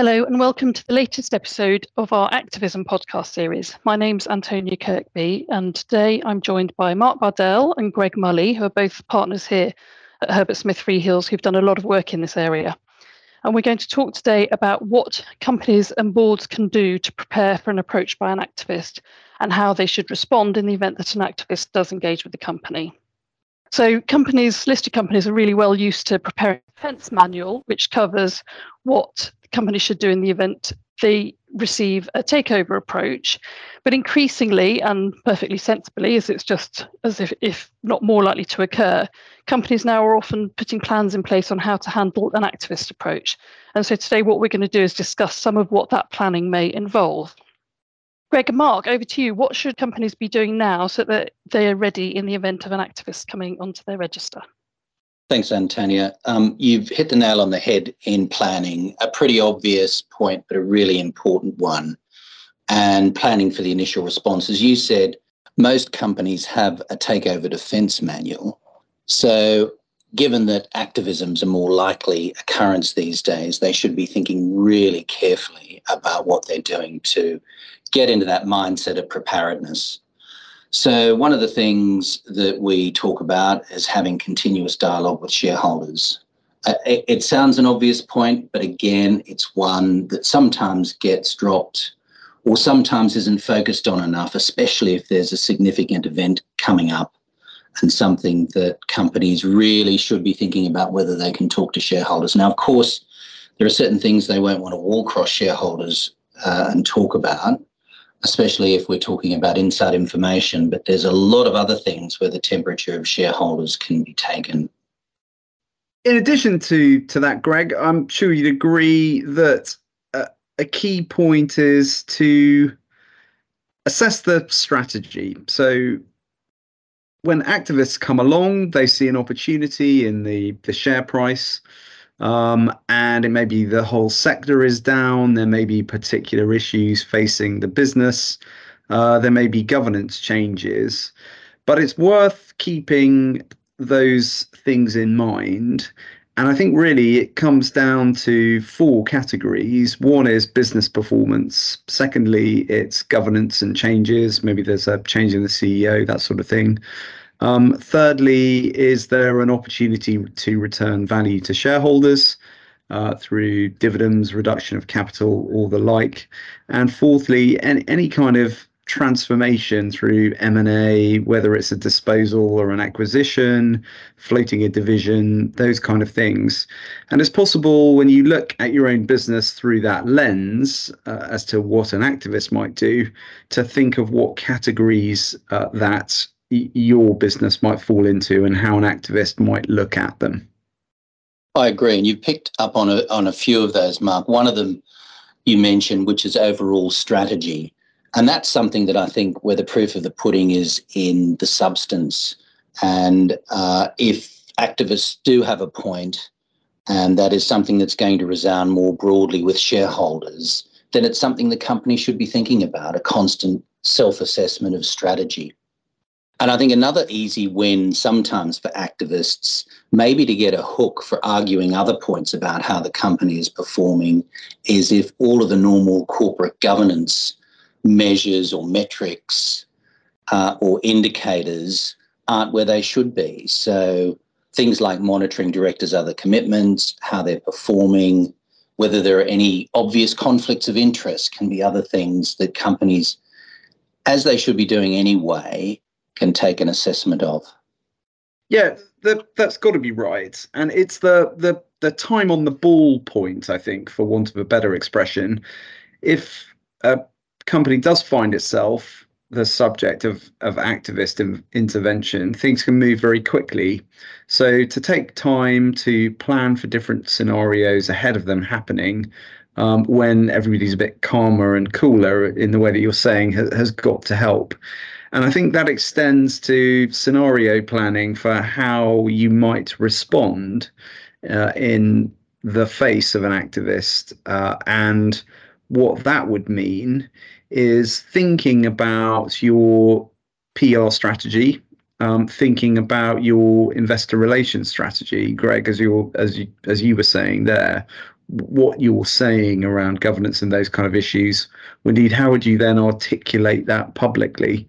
Hello, and welcome to the latest episode of our Activism podcast series. My name's Antonia Kirkby, and today I'm joined by Mark Bardell and Greg Mully, who are both partners here at Herbert Smith Freehills, who've done a lot of work in this area. And we're going to talk today about what companies and boards can do to prepare for an approach by an activist and how they should respond in the event that an activist does engage with the company. So companies, listed companies, are really well used to preparing a defence manual, which covers what companies should do in the event they receive a takeover approach. But increasingly and perfectly sensibly, as it's just as if, if not more likely to occur, companies now are often putting plans in place on how to handle an activist approach. And so today, what we're going to do is discuss some of what that planning may involve. Greg and Mark, over to you. What should companies be doing now so that they are ready in the event of an activist coming onto their register? Thanks, Antonia. Um, you've hit the nail on the head in planning, a pretty obvious point, but a really important one. And planning for the initial response. As you said, most companies have a takeover defense manual. So, given that activisms are more likely occurrence these days, they should be thinking really carefully about what they're doing to get into that mindset of preparedness. So, one of the things that we talk about is having continuous dialogue with shareholders. Uh, it, it, sounds an obvious point, but again, it's one that sometimes gets dropped or sometimes isn't focused on enough, especially if there's a significant event coming up and something that companies really should be thinking about whether they can talk to shareholders. Now, of course, there are certain things they won't want to wall cross shareholders uh, and talk about especially if we're talking about inside information, but there's a lot of other things where the temperature of shareholders can be taken. In addition to, to that, Greg, I'm sure you'd agree that uh, a key point is to assess the strategy. So when activists come along, they see an opportunity in the, the share price um, and it may be the whole sector is down. There may be particular issues facing the business. Uh, there may be governance changes, but it's worth keeping those things in mind. And I think really it comes down to four categories. One is business performance. Secondly, it's governance and changes. Maybe there's a change in the CEO, that sort of thing. Um, thirdly, is there an opportunity to return value to shareholders uh, through dividends, reduction of capital, or the like? And fourthly, any, kind of transformation through M&A, whether it's a disposal or an acquisition, floating a division, those kind of things. And it's possible when you look at your own business through that lens uh, as to what an activist might do, to think of what categories uh, that your business might fall into and how an activist might look at them. I agree, and you've picked up on a on a few of those, Mark. One of them you mentioned, which is overall strategy, and that's something that I think where the proof of the pudding is in the substance. And uh, if activists do have a point, and that is something that's going to resound more broadly with shareholders, then it's something the company should be thinking about a constant self assessment of strategy. And I think another easy win sometimes for activists, maybe to get a hook for arguing other points about how the company is performing, is if all of the normal corporate governance measures or metrics uh, or indicators aren't where they should be. So things like monitoring directors' other commitments, how they're performing, whether there are any obvious conflicts of interest can be other things that companies, as they should be doing anyway, can take an assessment of. Yeah, that that's got to be right, and it's the the the time on the ball point. I think, for want of a better expression, if a company does find itself the subject of of activist in, intervention, things can move very quickly. So to take time to plan for different scenarios ahead of them happening. Um, when everybody's a bit calmer and cooler in the way that you're saying has got to help. And I think that extends to scenario planning for how you might respond uh, in the face of an activist. Uh, and what that would mean is thinking about your PR strategy, um, thinking about your investor relations strategy, Greg, as you as you as you were saying there. What you're saying around governance and those kind of issues. Indeed, how would you then articulate that publicly?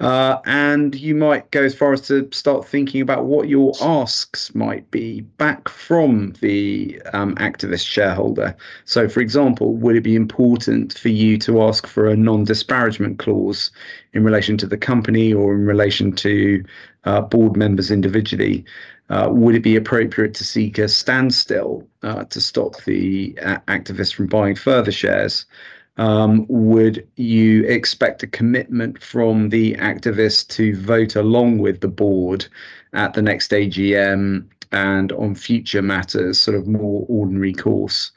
Uh, and you might go as far as to start thinking about what your asks might be back from the um, activist shareholder. So, for example, would it be important for you to ask for a non disparagement clause in relation to the company or in relation to board members individually? Uh, would it be appropriate to seek a standstill uh, to stop the uh, activists from buying further shares? Um, would you expect a commitment from the activists to vote along with the board at the next AGM and on future matters, sort of more ordinary course?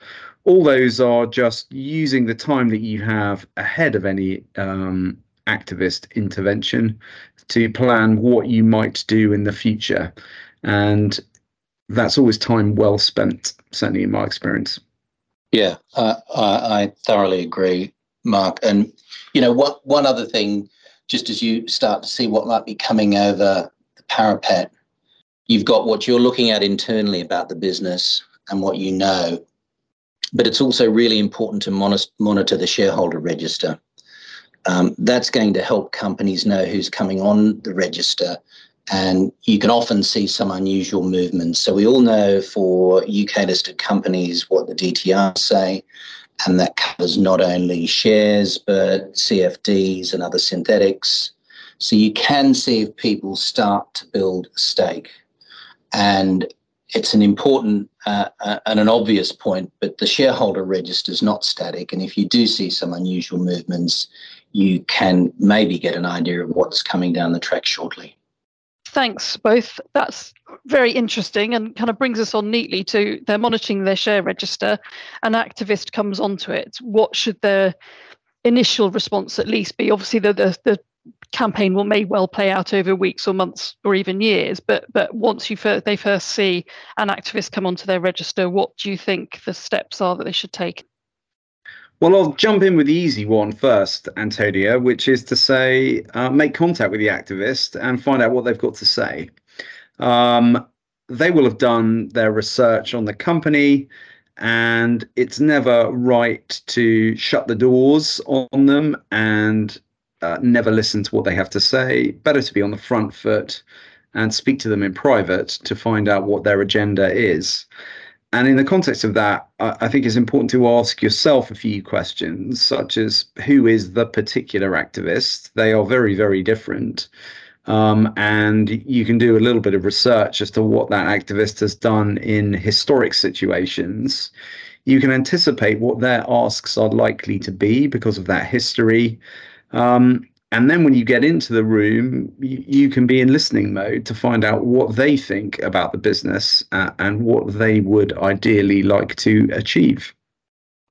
All those are just using the time that you have ahead of any um, activist intervention to plan what you might do in the future. And that's always time well spent, certainly in my experience. Yeah, I, I, thoroughly agree, Mark. And you know, what one other thing, just as you start to see what might be coming over the parapet, you've got what you're looking at internally about the business and what you know, but it's also really important to monitor the shareholder register. Um, that's going to help companies know who's coming on the register and you can often see some unusual movements. So we all know for UK listed companies what the DTR say, and that covers not only shares but CFDs and other synthetics. So you can see if people start to build stake, and it's an important uh, uh, and an obvious point, but the shareholder register is not static. And if you do see some unusual movements, you can maybe get an idea of what's coming down the track shortly thanks both. That's very interesting and kind of brings us on neatly to they're monitoring their share register. An activist comes onto it. What should their initial response at least be? Obviously, the, the, the campaign will may well play out over weeks or months or even years. But but once you first, they first see an activist come onto their register, what do you think the steps are that they should take? Well, I'll jump in with the easy one first, Antonia, which is to say, uh, make contact with the activist and find out what they've got to say. Um, they will have done their research on the company, and it's never right to shut the doors on them and uh, never listen to what they have to say. Better to be on the front foot and speak to them in private to find out what their agenda is. And in the context of that, I think it's important to ask yourself a few questions, such as who is the particular activist? They are very, very different. Um, and you can do a little bit of research as to what that activist has done in historic situations. You can anticipate what their asks are likely to be because of that history. Um, and then when you get into the room, you, you, can be in listening mode to find out what they think about the business uh, and what they would ideally like to achieve.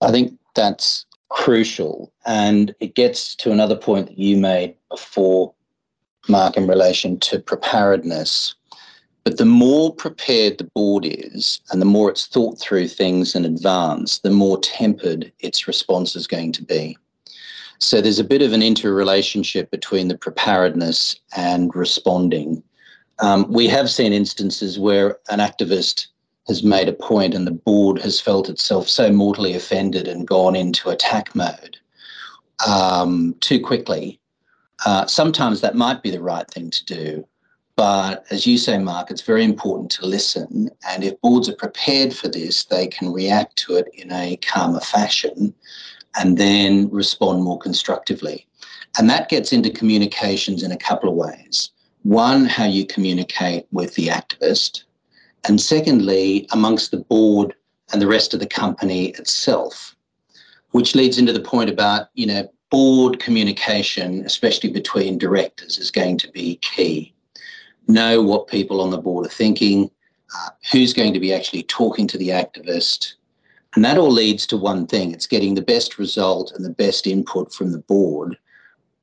I think that's crucial. And it gets to another point that you made before, Mark, in relation to preparedness. But the more prepared the board is, and the more it's thought through things in advance, the more tempered its response is going to be. So there's a bit of an interrelationship between the preparedness and responding. Um, we have seen instances where an activist has made a point and the board has felt itself so mortally offended and gone into attack mode um, too quickly. Uh, sometimes that might be the right thing to do. But as you say, Mark, it's very important to listen. And if boards are prepared for this, they can react to it in a calmer fashion and then respond more constructively. And that gets into communications in a couple of ways. One, how you communicate with the activist. And secondly, amongst the board and the rest of the company itself, which leads into the point about, you know, board communication, especially between directors, is going to be key. Know what people on the board are thinking, uh, who's going to be actually talking to the activist, and that all leads to one thing it's getting the best result and the best input from the board,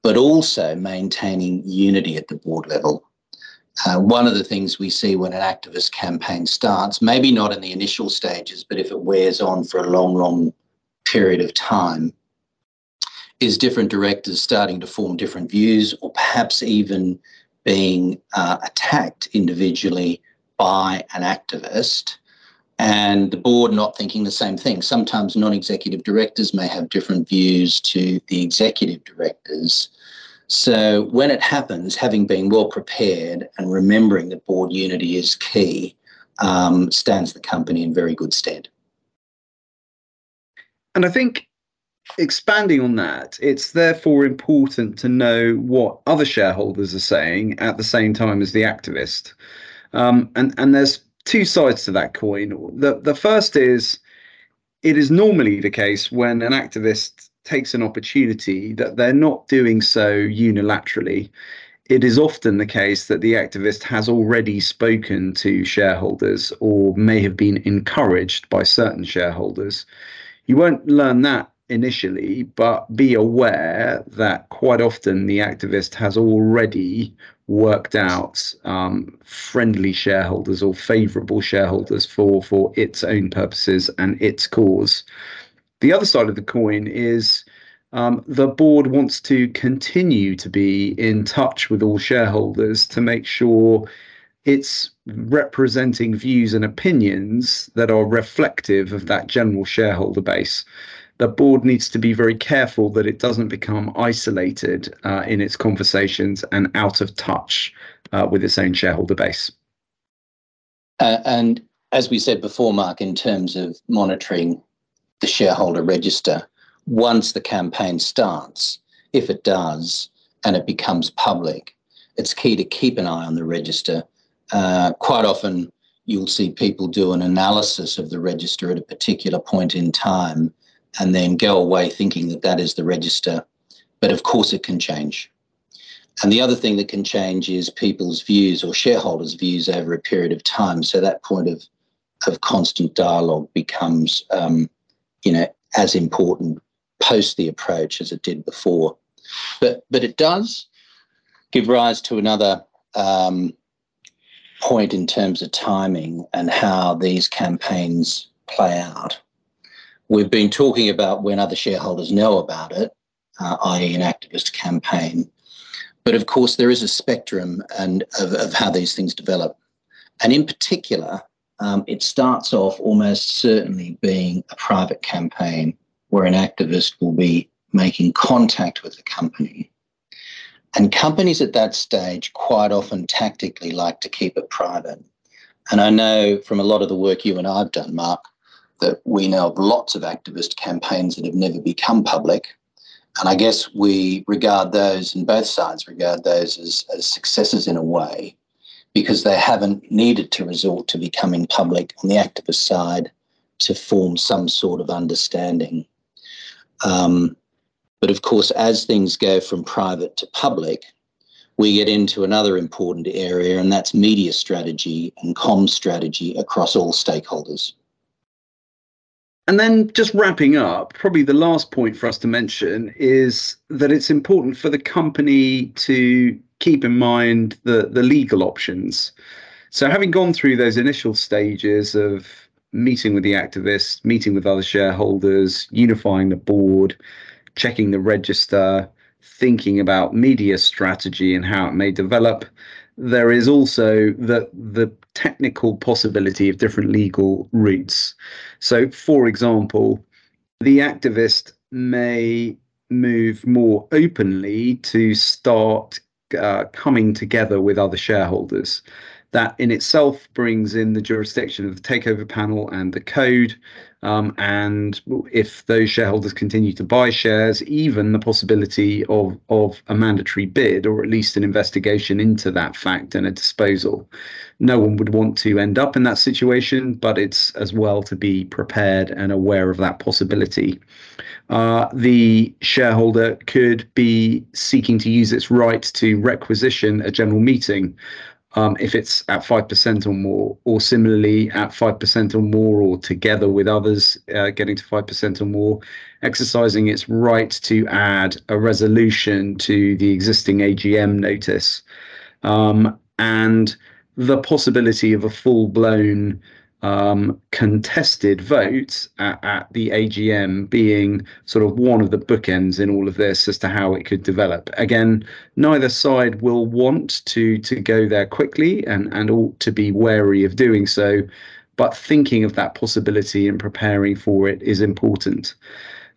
but also maintaining unity at the board level. Uh, one of the things we see when an activist campaign starts, maybe not in the initial stages, but if it wears on for a long, long period of time, is different directors starting to form different views or perhaps even being uh, attacked individually by an activist and the board not thinking the same thing. Sometimes non executive directors may have different views to the executive directors. So when it happens, having been well prepared and remembering that board unity is key um, stands the company in very good stead. And I think expanding on that, it's therefore important to know what other shareholders are saying at the same time as the activist. Um, and and there's two sides to that coin. The the first is it is normally the case when an activist takes an opportunity that they're not doing so unilaterally. It is often the case that the activist has already spoken to shareholders or may have been encouraged by certain shareholders. You won't learn that initially, but be aware that quite often the activist has already worked out um, friendly shareholders or favourable shareholders for for its own purposes and its cause. The other side of the coin is um, the board wants to continue to be in touch with all shareholders to make sure it's representing views and opinions that are reflective of that general shareholder base the board needs to be very careful that it doesn't become isolated uh, in its conversations and out of touch uh, with its own shareholder base. Uh, and as we said before, Mark, in terms of monitoring the shareholder register, once the campaign starts, if it does and it becomes public, it's key to keep an eye on the register. Uh, quite often, you'll see people do an analysis of the register at a particular point in time and then go away thinking that that is the register. But of course, it can change. And the other thing that can change is people's views or shareholders' views over a period of time. So that point of of constant dialogue becomes, um, you know, as important post the approach as it did before. But but it does give rise to another um, point in terms of timing and how these campaigns play out. We've been talking about when other shareholders know about it, uh, i.e., an activist campaign. But of course, there is a spectrum and of, of how these things develop. And in particular, um, it starts off almost certainly being a private campaign where an activist will be making contact with the company. And companies at that stage quite often tactically like to keep it private. And I know from a lot of the work you and I've done, Mark, that we know of lots of activist campaigns that have never become public. And I guess we regard those, and both sides regard those as, as successes in a way, because they haven't needed to resort to becoming public on the activist side to form some sort of understanding. Um, but of course, as things go from private to public, we get into another important area, and that's media strategy and com strategy across all stakeholders. And then just wrapping up, probably the last point for us to mention is that it's important for the company to keep in mind the, the legal options. So, having gone through those initial stages of meeting with the activists, meeting with other shareholders, unifying the board, checking the register, thinking about media strategy and how it may develop, there is also the the technical possibility of different legal routes. So, for example, the activist may move more openly to start uh, coming together with other shareholders. That in itself brings in the jurisdiction of the takeover panel and the code. Um, and if those shareholders continue to buy shares, even the possibility of, of a mandatory bid or at least an investigation into that fact and a disposal. No one would want to end up in that situation, but it's as well to be prepared and aware of that possibility. Uh, the shareholder could be seeking to use its right to requisition a general meeting um, if it's at 5% or more, or similarly at 5% or more, or together with others uh, getting to 5% or more, exercising its right to add a resolution to the existing AGM notice. Um, and the possibility of a full blown um, contested vote at, at, the AGM being sort of one of the bookends in all of this as to how it could develop. Again, neither side will want to to go there quickly and and ought to be wary of doing so. but thinking of that possibility and preparing for it is important.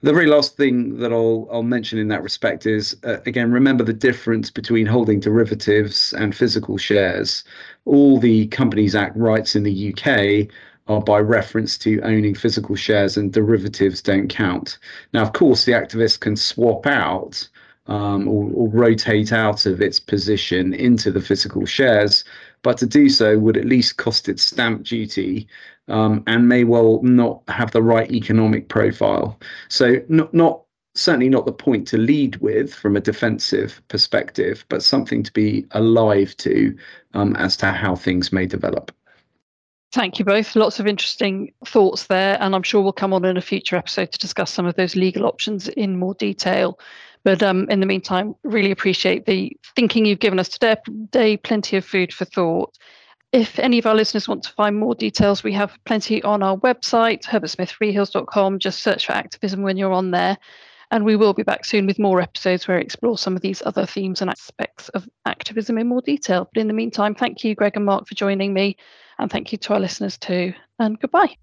The very last thing that I'll I'll mention in that respect is uh, again remember the difference between holding derivatives and physical shares. All the Companies Act rights in the UK are by reference to owning physical shares and derivatives don't count. Now, of course, the activist can swap out um, or, or, rotate out of its position into the physical shares, but to do so would at least cost it stamp duty um, and may well not have the right economic profile. So, not, not certainly not the point to lead with from a defensive perspective, but something to be alive to um, as to how things may develop. Thank you both. Lots of interesting thoughts there, and I'm sure we'll come on in a future episode to discuss some of those legal options in more detail. But um, in the meantime, really appreciate the thinking you've given us today. Plenty of food for thought. If any of our listeners want to find more details, we have plenty on our website, herbertsmithfreehills.com. Just search for activism when you're on there. And we will be back soon with more episodes where we explore some of these other themes and aspects of activism in more detail. But in the meantime, thank you, Greg and Mark, for joining me. And thank you to our listeners too. And goodbye.